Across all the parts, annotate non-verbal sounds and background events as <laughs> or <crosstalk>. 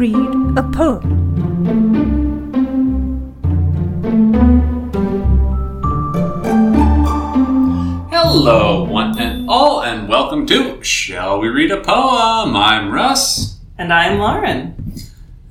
read a poem. Hello, one and all, and welcome to Shall We Read a Poem? I'm Russ. And I'm Lauren.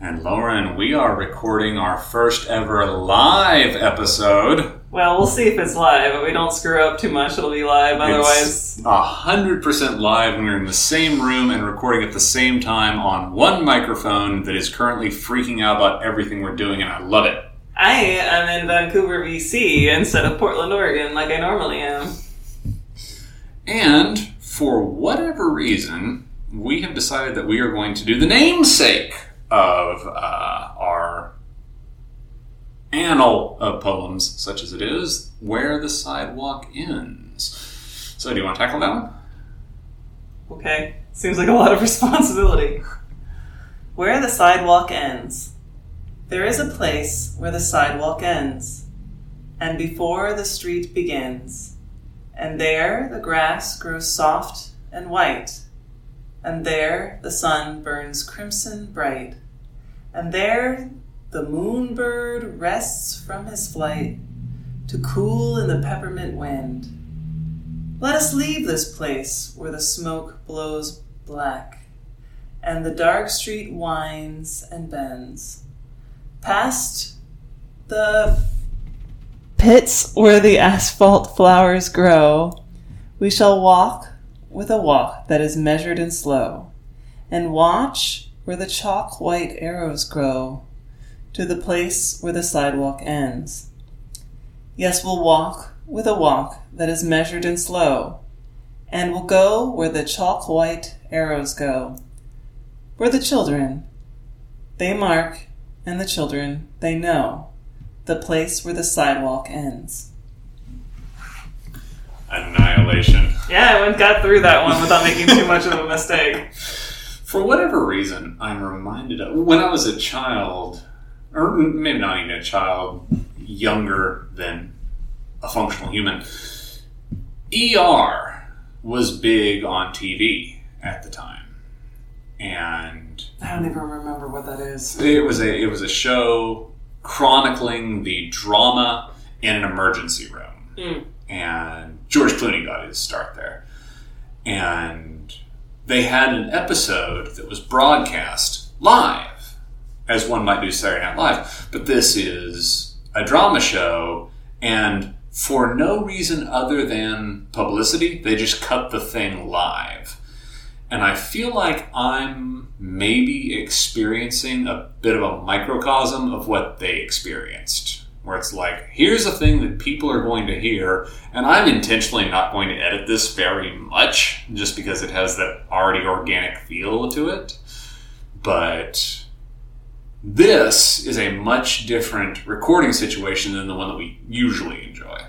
And Lauren, we are recording our first ever live episode. Well, we'll see if it's live. If we don't screw up too much, it'll be live. Otherwise, It's 100% live, and we're in the same room and recording at the same time on one microphone that is currently freaking out about everything we're doing, and I love it. I am in Vancouver, BC instead of Portland, Oregon, like I normally am. And for whatever reason, we have decided that we are going to do the namesake of uh, annal of poems, such as it is, Where the Sidewalk Ends. So, do you want to tackle that one? Okay, seems like a lot of <laughs> responsibility. Where the sidewalk ends. There is a place where the sidewalk ends, and before the street begins. And there the grass grows soft and white, and there the sun burns crimson bright, and there the moonbird rests from his flight to cool in the peppermint wind. Let us leave this place where the smoke blows black, and the dark street winds and bends. Past the pits where the asphalt flowers grow, we shall walk with a walk that is measured and slow, and watch where the chalk white arrows grow to the place where the sidewalk ends. Yes, we'll walk with a walk that is measured and slow, and we'll go where the chalk white arrows go. Where the children, they mark, and the children, they know the place where the sidewalk ends. Annihilation. Yeah, I went got through that one without making too much of a mistake. <laughs> For whatever reason, I'm reminded of when I was a child, or maybe not even a child, younger than a functional human. ER was big on TV at the time, and I don't even remember what that is. it was a it was a show chronicling the drama in an emergency room Mm. and George Clooney got his start there. And they had an episode that was broadcast live, as one might do Saturday Night Live. But this is a drama show, and for no reason other than publicity, they just cut the thing live. And I feel like I'm maybe experiencing a bit of a microcosm of what they experienced where it's like, here's a thing that people are going to hear, and I'm intentionally not going to edit this very much just because it has that already organic feel to it. But this is a much different recording situation than the one that we usually enjoy.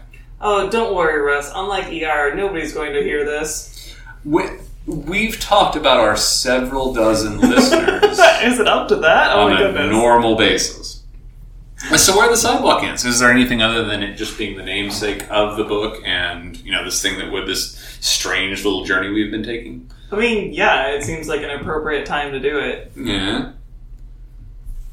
Oh, don't worry, Russ. Unlike ER, nobody's going to hear this. We, we've talked about our several dozen <laughs> listeners Is it up to that? Oh on a goodness. normal basis. So where the sidewalk ends? Is there anything other than it just being the namesake of the book and you know this thing that with this strange little journey we've been taking? I mean, yeah, it seems like an appropriate time to do it. Yeah.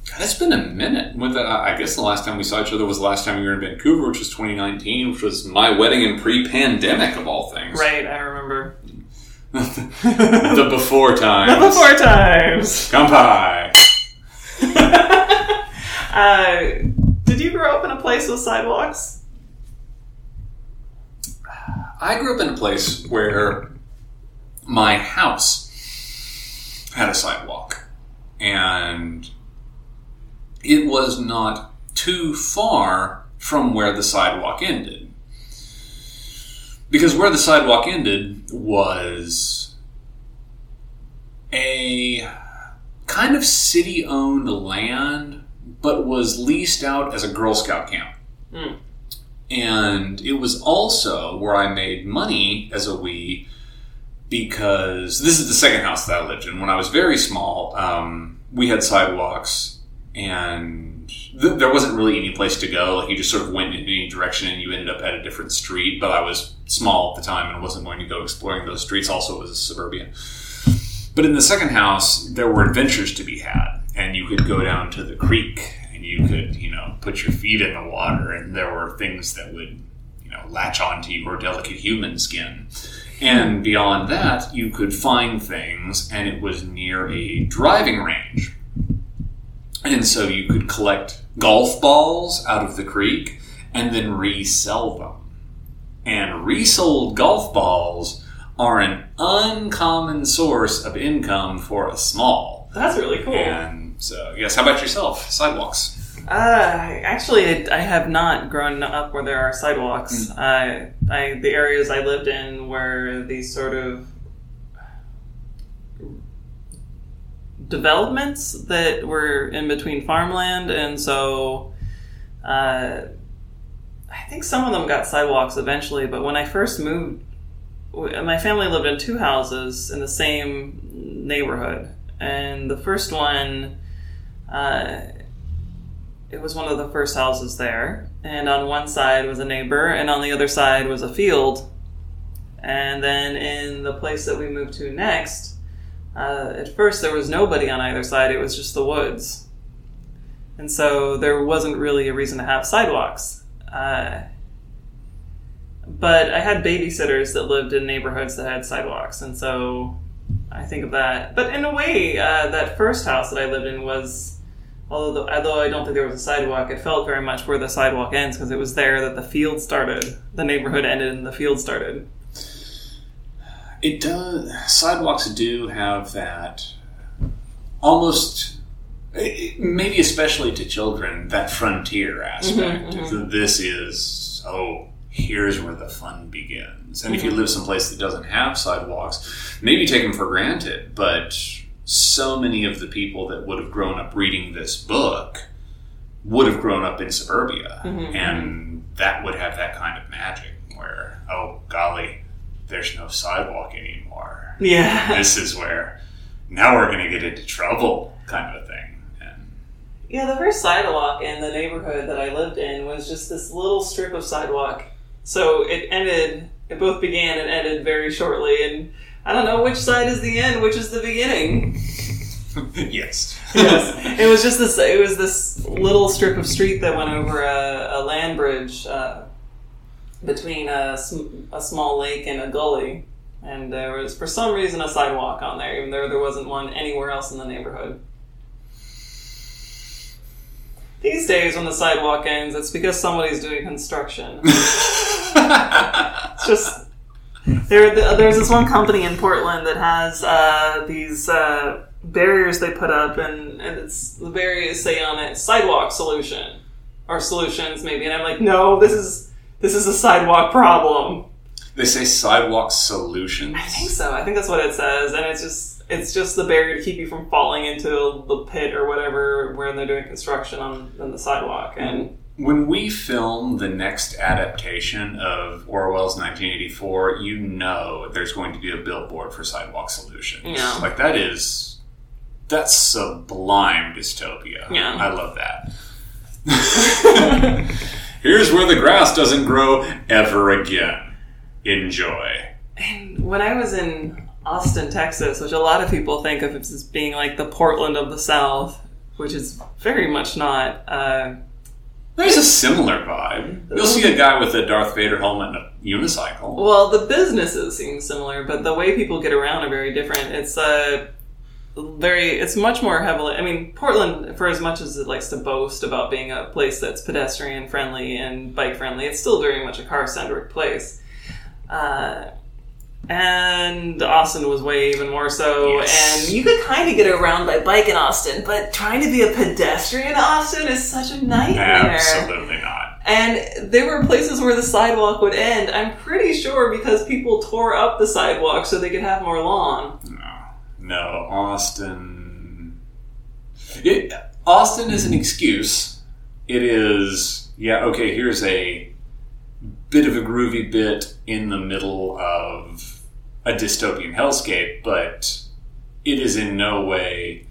God, it's been a minute. With the, I guess the last time we saw each other was the last time we were in Vancouver, which was 2019, which was my wedding and pre-pandemic of all things. Right, I remember. <laughs> the before <laughs> times. The before times. Kampai. <laughs> Uh, did you grow up in a place with sidewalks? I grew up in a place where my house had a sidewalk, and it was not too far from where the sidewalk ended. Because where the sidewalk ended was a kind of city owned land, but was leased out as a Girl Scout camp. Hmm. And it was also where I made money as a wee because this is the second house that I lived in. When I was very small, um, we had sidewalks and th- there wasn't really any place to go. Like you just sort of went in any direction and you ended up at a different street. But I was small at the time and wasn't going to go exploring those streets. Also, it was suburban. But in the second house, there were adventures to be had. and you could go down to the creek and you could, you know, put your feet in the water, and there were things that would, you know, latch onto your delicate human skin. And beyond that, you could find things, and it was near a driving range. And so you could collect golf balls out of the creek and then resell them. And resold golf balls are an uncommon source of income for a small. That's really cool. And so, yes, how about yourself? Sidewalks. Uh, actually, I have not grown up where there are sidewalks. I, I, the areas I lived in were these sort of developments that were in between farmland, and so uh, I think some of them got sidewalks eventually. But when I first moved, my family lived in two houses in the same neighborhood, and the first one. Uh, it was one of the first houses there, and on one side was a neighbor, and on the other side was a field. And then in the place that we moved to next, uh, at first there was nobody on either side, it was just the woods. And so there wasn't really a reason to have sidewalks. Uh, but I had babysitters that lived in neighborhoods that had sidewalks, and so I think of that. But in a way, uh, that first house that I lived in was although the, although I don't think there was a sidewalk, it felt very much where the sidewalk ends because it was there that the field started. The neighborhood ended and the field started. It does. Sidewalks do have that almost, maybe especially to children, that frontier aspect. Mhm, This is, oh, here's where the fun begins. And if you Mhm. live someplace that doesn't have sidewalks, maybe take them for granted, but so many of the people that would have grown up reading this book would have grown up in suburbia. Mhm, And that would have that kind of magic where, oh, golly, there's no sidewalk anymore. Yeah. this is where now we're going to get into trouble, kind of a thing. And Yeah, the first sidewalk in the neighborhood that I lived in was just this little strip of sidewalk. So it ended, it both began and ended very shortly, and I don't know which side is the end, which is the beginning. <laughs> yes, yes, <laughs> it was just this. It was this little strip of street that went over a, a land bridge uh, between a, a small lake and a gully, and there was for some reason a sidewalk on there, even though there wasn't one anywhere else in the neighborhood. These days, when the sidewalk ends, it's because somebody's doing construction. <laughs> It's just there. There's this one company in Portland that has uh, these uh, barriers they put up, and, and it's the barriers say on it "sidewalk solution" or solutions maybe, and I'm like, no, this is this is a sidewalk problem. they say sidewalk solutions. I think so. I think that's what it says, and it's just it's just the barrier to keep you from falling into the pit or whatever when they're doing construction on, on the sidewalk. And When we film the next adaptation of Orwell's 1984, you know there's going to be a billboard for sidewalk solutions. Yeah. Like that is that's sublime dystopia. Yeah. I love that. <laughs> <laughs> Here's where the grass doesn't grow ever again. Enjoy. And when I was in Austin, Texas, which a lot of people think of as being like the Portland of the South, which is very much not. Uh, There's a similar vibe. You'll see a guy with a Darth Vader helmet and a unicycle. well, the businesses seem similar, but the way people get around are very different. It's uh, very. It's much more heavily. I mean, Portland, for as much as it likes to boast about being a place that's pedestrian friendly and bike friendly, it's still very much a car centric place. Uh, and Austin was way even more so. Yes. And you could kind of get around by bike in Austin, but trying to be a pedestrian in Austin is such a nightmare. Absolutely not. And there were places where the sidewalk would end. I'm pretty sure because people tore up the sidewalk so they could have more lawn. No, no, Austin. It, Austin is an excuse. It is, yeah, okay, here's a bit of a groovy bit in the middle of a dystopian hellscape, but it is in no way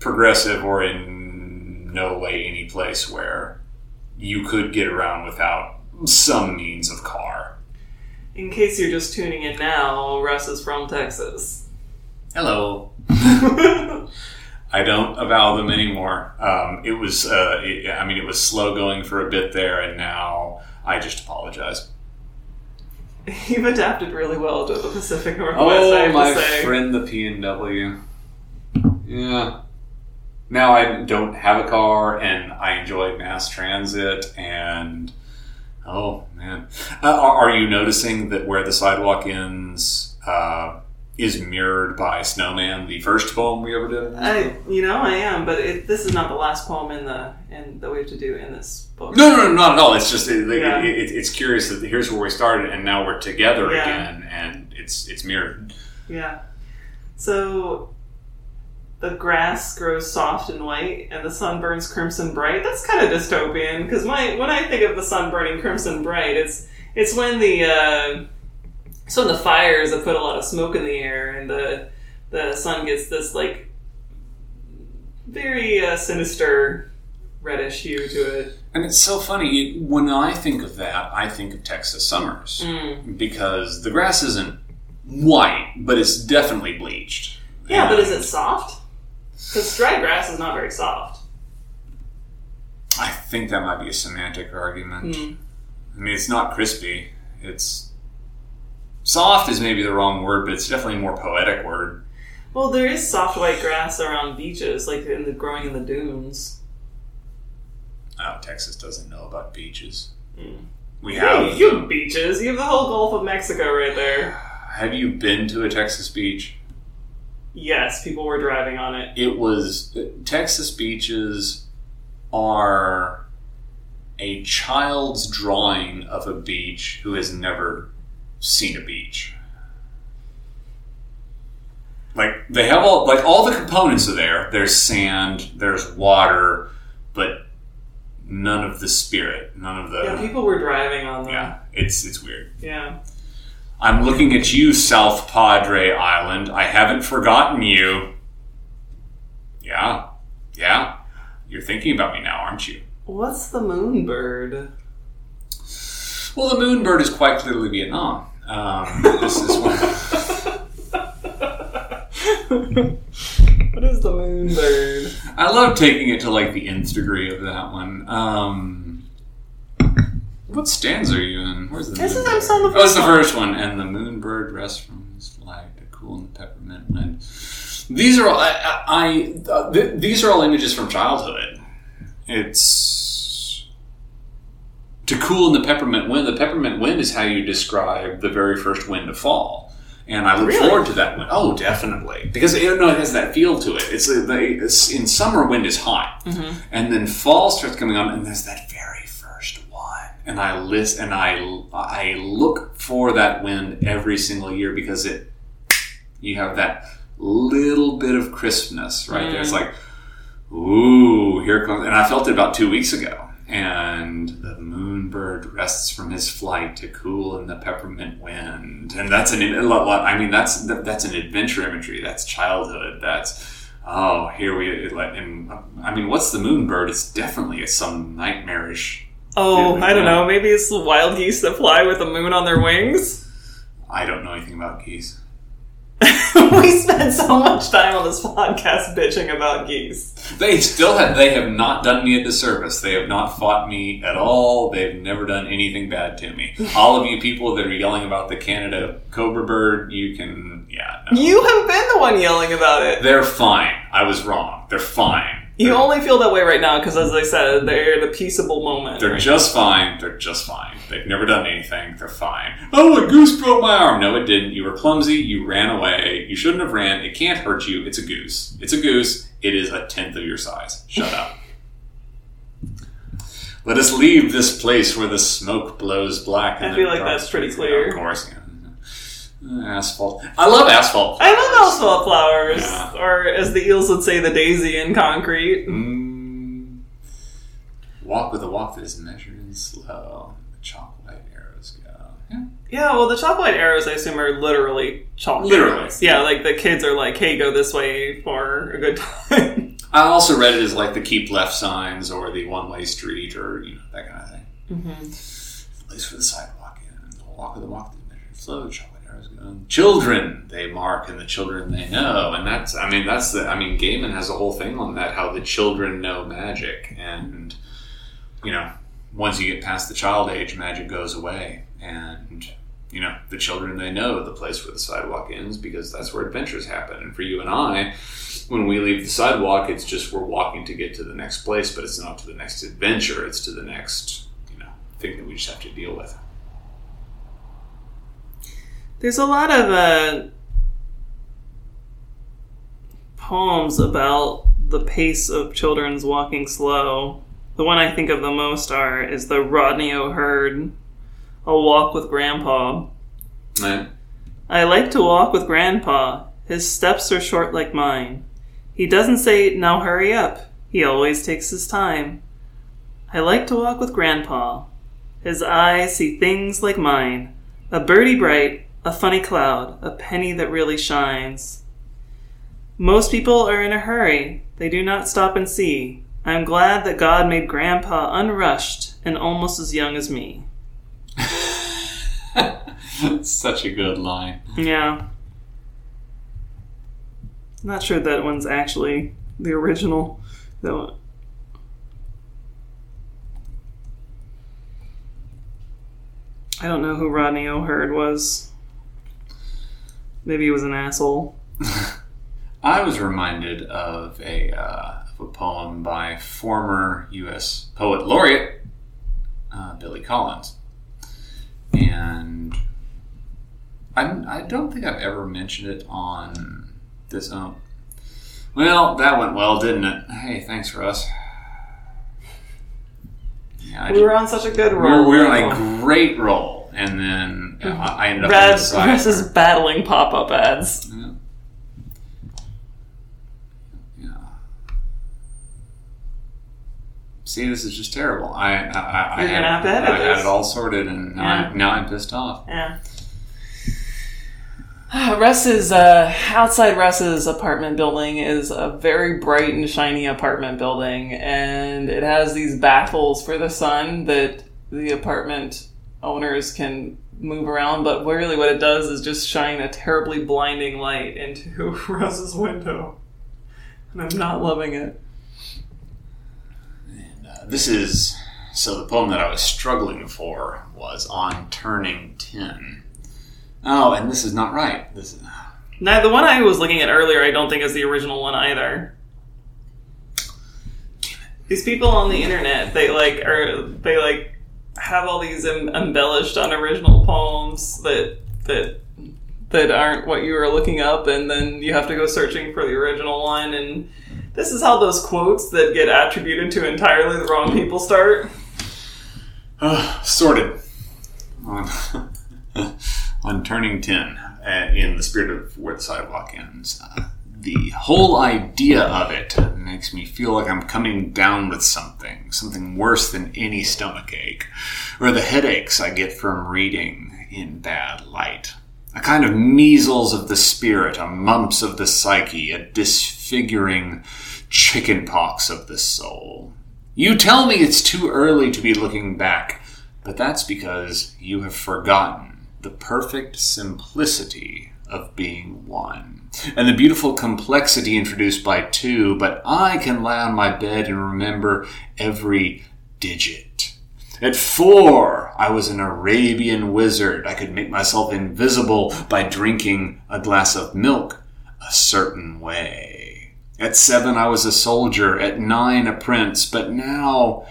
progressive or in no way any place where you could get around without some means of car. In case you're just tuning in now, Russ is from Texas. Hello. <laughs> I don't avow them anymore. Um, it was, uh, it, I mean, it was slow going for a bit there, and now I just apologize. <laughs> You've adapted really well to the Pacific Northwest. I Oh, have my to say. friend, the PNW. Yeah. Now I don't have a car, and I enjoy mass transit, and oh man, uh, are, are you noticing that where the sidewalk ends uh, is mirrored by Snowman, the first poem we ever did? I, you know, I am, but it, this is not the last poem in the in that we have to do in this book. No, no, no, not at all. It's just it, Yeah. it, it, it's curious that here's where we started, and now we're together Yeah. again, and it's it's mirrored. Yeah. So the grass grows soft and white, and the sun burns crimson bright. That's kind of dystopian because my when I think of the sun burning crimson bright, it's it's when the uh, it's when the fires that put a lot of smoke in the air, and the the sun gets this like very uh, sinister reddish hue to it. And it's so funny when I think of that, I think of Texas summers Mm. because the grass isn't white, but it's definitely bleached. Yeah, but is it soft? Because dry grass is not very soft. I think that might be a semantic argument. Mm. I mean, it's not crispy. It's soft is maybe the wrong word, but it's definitely a more poetic word. Well, there is soft white grass around beaches, like in the growing in the dunes. Oh, Texas doesn't know about beaches. Mm. We have. you have beaches. You have the whole Gulf of Mexico right there. <sighs> Have you been to a Texas beach? Yes, people were driving on it. it was Texas beaches are a child's drawing of a beach who has never seen a beach. Like they have all like all the components are there. There's sand, there's water, but none of the spirit, none of the Yeah, people were driving on them. yeah. It's it's weird. Yeah. I'm looking at you, South Padre Island. I haven't forgotten you. Yeah, yeah. You're thinking about me now, aren't you? What's the moonbird? Well, the Moonbird is quite clearly Vietnam. Um, this is one. what is the moonbird? I love taking it to like the nth degree of that one. Um, what stanza are you in? Where's the? This is-? I'm still the Oh, it's the first first one. And the Moonbird rests from his flight to cool in the peppermint wind. These are all. I. I uh, th- these are all images from childhood. It's to cool in the peppermint wind. The peppermint wind is how you describe the very first wind to fall. And I look Really? forward to that wind. Oh, definitely, because you know it has that feel to it. It's, uh, the, it's in summer wind is hot, Mm-hmm. and then fall starts coming on, and there's that very first one. And I list and I I look for that wind every single year because it you have that little bit of crispness right there. It's Mm. like, ooh, here comes, and I felt it about two weeks ago. And the moonbird rests from his flight to cool in the peppermint wind, and that's an a lot- lot- I mean, that's that's an adventure imagery. That's childhood. That's oh, here we. And, I mean, what's the moonbird? It's definitely some nightmarish. Oh, I don't know. Maybe it's the wild geese that fly with the moon on their wings. I don't know anything about geese. <laughs> we spent so much time on this podcast bitching about geese. They still have. They have not done me a disservice. They have not fought me at all. They've never done anything bad to me. <laughs> All of you people that are yelling about the Canada cobra bird, you can. Yeah, no. You have been the one yelling about it. they're fine. I was wrong. They're fine. You only feel that way right now because, as I said, they're at a peaceable moment. They're just fine. They're just fine. They've never done anything. They're fine. Oh, a goose broke my arm. No, it didn't. You were clumsy. You ran away. You shouldn't have ran. It can't hurt you. It's a goose. It's a goose. It is a tenth of your size. Shut up. Let us leave this place where the smoke blows black. and I feel like that's pretty clear. Of course. Yeah. Uh, Asphalt. I love asphalt. I love asphalt flowers, Yeah. or as the eels would say, the daisy in concrete. Mm. Walk with a walk that is measured and slow. The white arrows go. Yeah. Yeah, well, the white arrows, I assume, are literally chalk Literally. arrows. Yeah, like the kids are like, "Hey, go this way for a good time." <laughs> I also read it as like the keep left signs or the one way street or you know that kind of thing. mm-hmm. Place for the sidewalk in. The walk of the walk that is measured and slow. The chalk arrows go. children they mark and the children they know, and that's I mean that's the I mean Gaiman has a whole thing on that how the children know magic, and you know once you get past the child age, magic goes away, and you know the children they know the place where the sidewalk ends because that's where adventures happen, and for you and I. When we leave the sidewalk, it's just we're walking to get to the next place, but it's not to the next adventure. It's to the next, you know, thing that we just have to deal with. There's a lot of uh, poems about the pace of children's walking slow. The one I think of the most are is the Rodney O'Hurd, "A Walk with Grandpa." Right. I like to walk with Grandpa. His steps are short like mine. He doesn't say, now hurry up. He always takes his time. I like to walk with Grandpa. His eyes see things like mine. A birdie bright, a funny cloud, a penny that really shines. Most people are in a hurry. They do not stop and see. I am glad that God made Grandpa unrushed and almost as young as me. <laughs> Such a good line. Yeah. Not sure that one's actually the original. That one. I don't know who Rodney O'Hurd was. Maybe he was an asshole. <laughs> I was reminded of a, uh, a poem by former U.S. poet laureate uh, Billy Collins, and I, I don't think I've ever mentioned it on this. Um, well, that went well, didn't it? Hey, thanks, Russ. Yeah, I We did- were on such a good roll. we were on a great roll, and then I ended up on the Russ, side. Russ is battling pop-up ads. Yeah. Yeah. See, this is just terrible. I, I, I, I had, I had it all sorted, and now, Yeah. I, now I'm pissed off. Yeah. <sighs> Russ's uh, outside Russ's apartment building is a very bright and shiny apartment building, and it has these baffles for the sun that the apartment owners can move around. But really, what it does is just shine a terribly blinding light into <laughs> Russ's window, and I'm not loving it. This is so the poem that I was struggling for was on turning ten. Oh, and this is not right. This is, Now, the one I was looking at earlier, I don't think is the original one either. These people on the internet, they like are they like have all these em- embellished, unoriginal poems that that that aren't what you were looking up, and then you have to go searching for the original one. And this is how those quotes that get attributed to entirely the wrong people start. <sighs> Uh, sorted on, <laughs> on turning 10 uh, in the spirit of where the sidewalk ends. Uh, the whole idea of it makes me feel like I'm coming down with something, something worse than any stomach ache, or the headaches I get from reading in bad light. A kind of measles of the spirit, a mumps of the psyche, a disfiguring chickenpox of the soul. You tell me it's too early to be looking back, but that's because you have forgotten the perfect simplicity of being one and the beautiful complexity introduced by two, but I can lie on my bed and remember every digit. At four, I was an Arabian wizard. I could make myself invisible by drinking a glass of milk a certain way. At seven, I was a soldier. At nine, a prince. But now,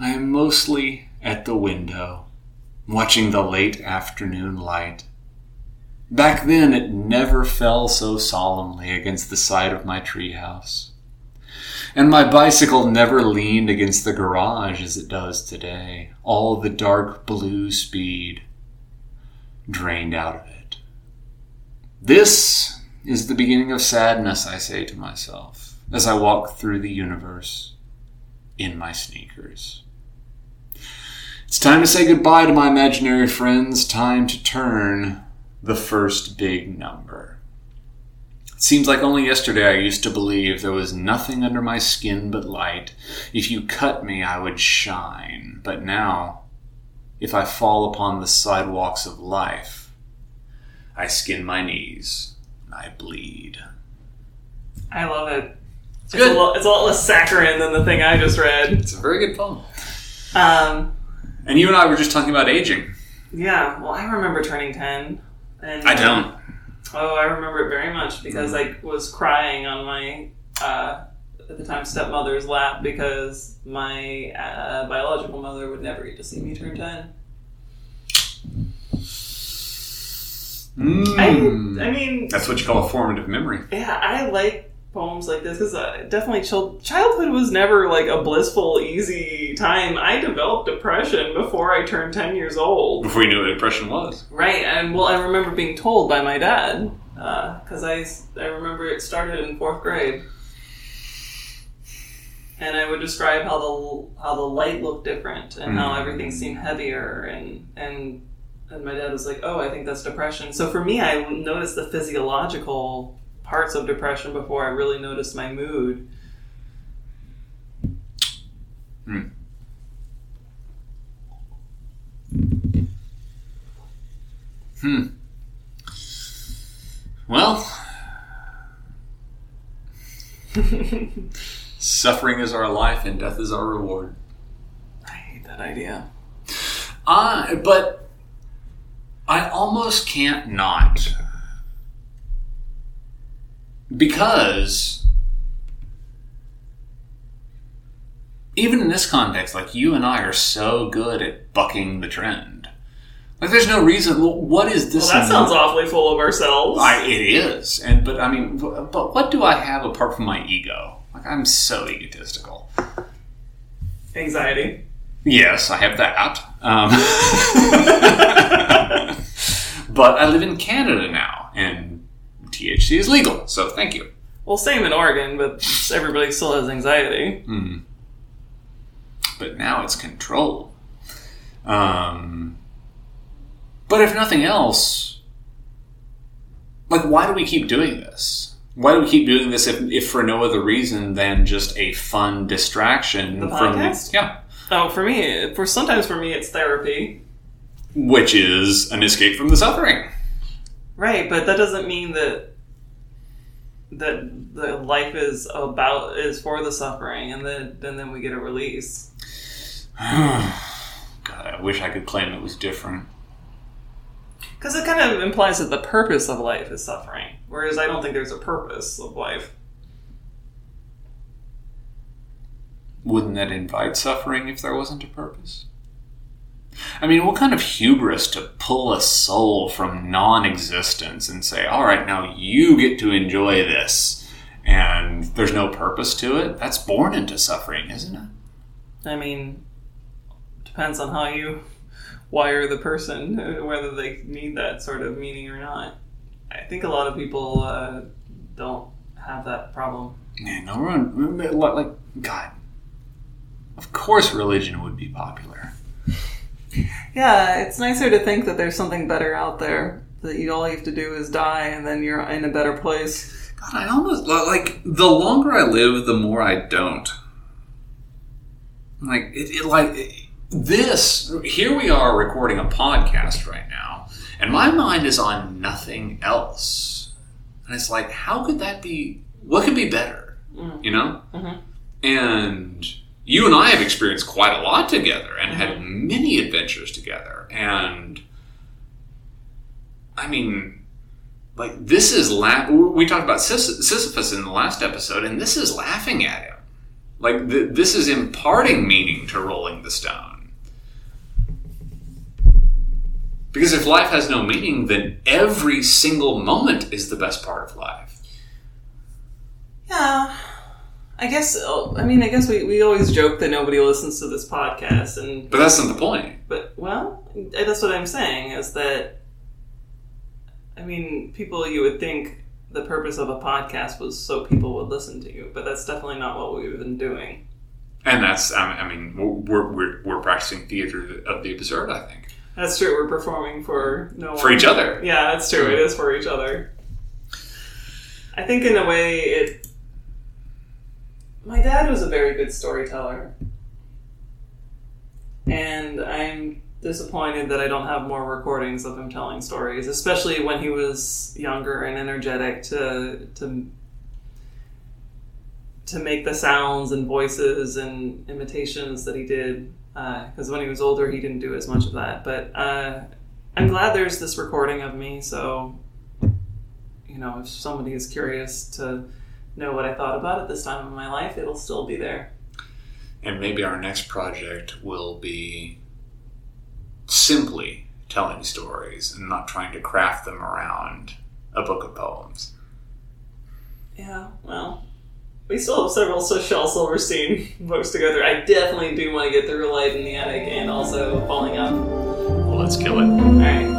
I am mostly at the window, watching the late afternoon light. Back then, it never fell so solemnly against the side of my treehouse. And my bicycle never leaned against the garage as it does today. All the dark blue speed drained out of it. This is the beginning of sadness, I say to myself, as I walk through the universe in my sneakers. It's time to say goodbye to my imaginary friends, time to turn the first big number. It seems like only yesterday I used to believe there was nothing under my skin but light. If you cut me, I would shine. But now, if I fall upon the sidewalks of life, I skin my knees. And I bleed. I love it. It's, good. A lot, it's a lot less saccharine than the thing I just read. It's a very good poem. Um, And you and I were just talking about aging. yeah, well, I remember turning 10. And, I don't. Oh, I remember it very much because I was crying on my, uh, at the time, stepmother's lap because my uh, biological mother would never get to see me turn 10. Mm. I, I mean, That's what you call a formative memory. yeah, I like poems like this because uh, definitely child- childhood was never like a blissful, easy time. I developed depression before I turned 10 years old. Before you knew what depression was. Right, and well, I remember being told by my dad because I I remember it started in fourth grade, and I would describe how the how the light looked different and how Mm. everything seemed heavier, and and and my dad was like, "Oh, I think that's depression." So for me, I noticed the physiological parts of depression before I really noticed my mood. Hmm. Well, <laughs> suffering is our life and death is our reward. I hate that idea. Uh, but I almost can't not. Because even in this context, like you and I are so good at bucking the trend. Like there's no reason. What is this? Well, that sounds awfully full of ourselves. I, it is, and but I mean, but what do I have apart from my ego? Like I'm so egotistical. Anxiety. Yes, I have that. Um, <laughs> but I live in Canada now, THC is legal, so thank you. Well, same in Oregon, but everybody still has anxiety. Hmm. But now it's controlled. Um, but if nothing else, like, why do we keep doing this? Why do we keep doing this if, if for no other reason than just a fun distraction The from podcast? yeah, Oh, for me, for sometimes for me, it's therapy. which is an escape from the suffering. Right, but that doesn't mean that that the life is about is for the suffering, and then and then we get a release. <sighs> God, I wish I could claim it was different. Because it kind of implies that the purpose of life is suffering, whereas I don't think there's a purpose of life. Wouldn't that invite suffering if there wasn't a purpose? I mean, what kind of hubris to pull a soul from non existence and say, all right, now you get to enjoy this, and there's no purpose to it? That's born into suffering, isn't it? I mean, depends on how you wire the person, uh, whether they need that sort of meaning or not. I think a lot of people uh, don't have that problem. Man, no one, like, like, God. Of course, religion would be popular. Yeah, it's nicer to think that there's something better out there. That you all you have to do is die, and then you're in a better place. God, I almost like the longer I live, the more I don't. Like it, it like this. Here we are recording a podcast right now, and my mind is on nothing else. And it's like, how could that be? What could be better? Mm. You know. Mhm. And you and I have experienced quite a lot together, and had mm-hmm. many adventures together, and. I mean, like this is la- we talked about Sis- Sisyphus in the last episode, and this is laughing at him. Like th- this is imparting meaning to rolling the stone. Because if life has no meaning, then every single moment is the best part of life. Yeah, I guess. uh, I mean, I guess we, we always joke that nobody listens to this podcast, and But that's not the point. but well, that's what I'm saying is that. I mean, people you would think the purpose of a podcast was so people would listen to you, but that's definitely not what we've been doing. And that's, I mean, we're, we're, we're practicing theater of the absurd, I think. That's true. We're performing for no one For one. each other. Yeah, that's true. It is for each other. I think in a way it. My dad was a very good storyteller, and I'm disappointed that I don't have more recordings of him telling stories, especially when he was younger and energetic to to to make the sounds and voices and imitations that he did. Because when he was older, he didn't do as much of that. But uh, I'm glad there's this recording of me, so you know, if somebody is curious to know what I thought about at this time in my life, it'll still be there. And maybe our next project will be simply telling stories and not trying to craft them around a book of poems. Yeah, well, we still have several Shel Silverstein books to go through. I definitely do want to get through Light in the Attic and also Falling Up. Well, let's kill it. All right.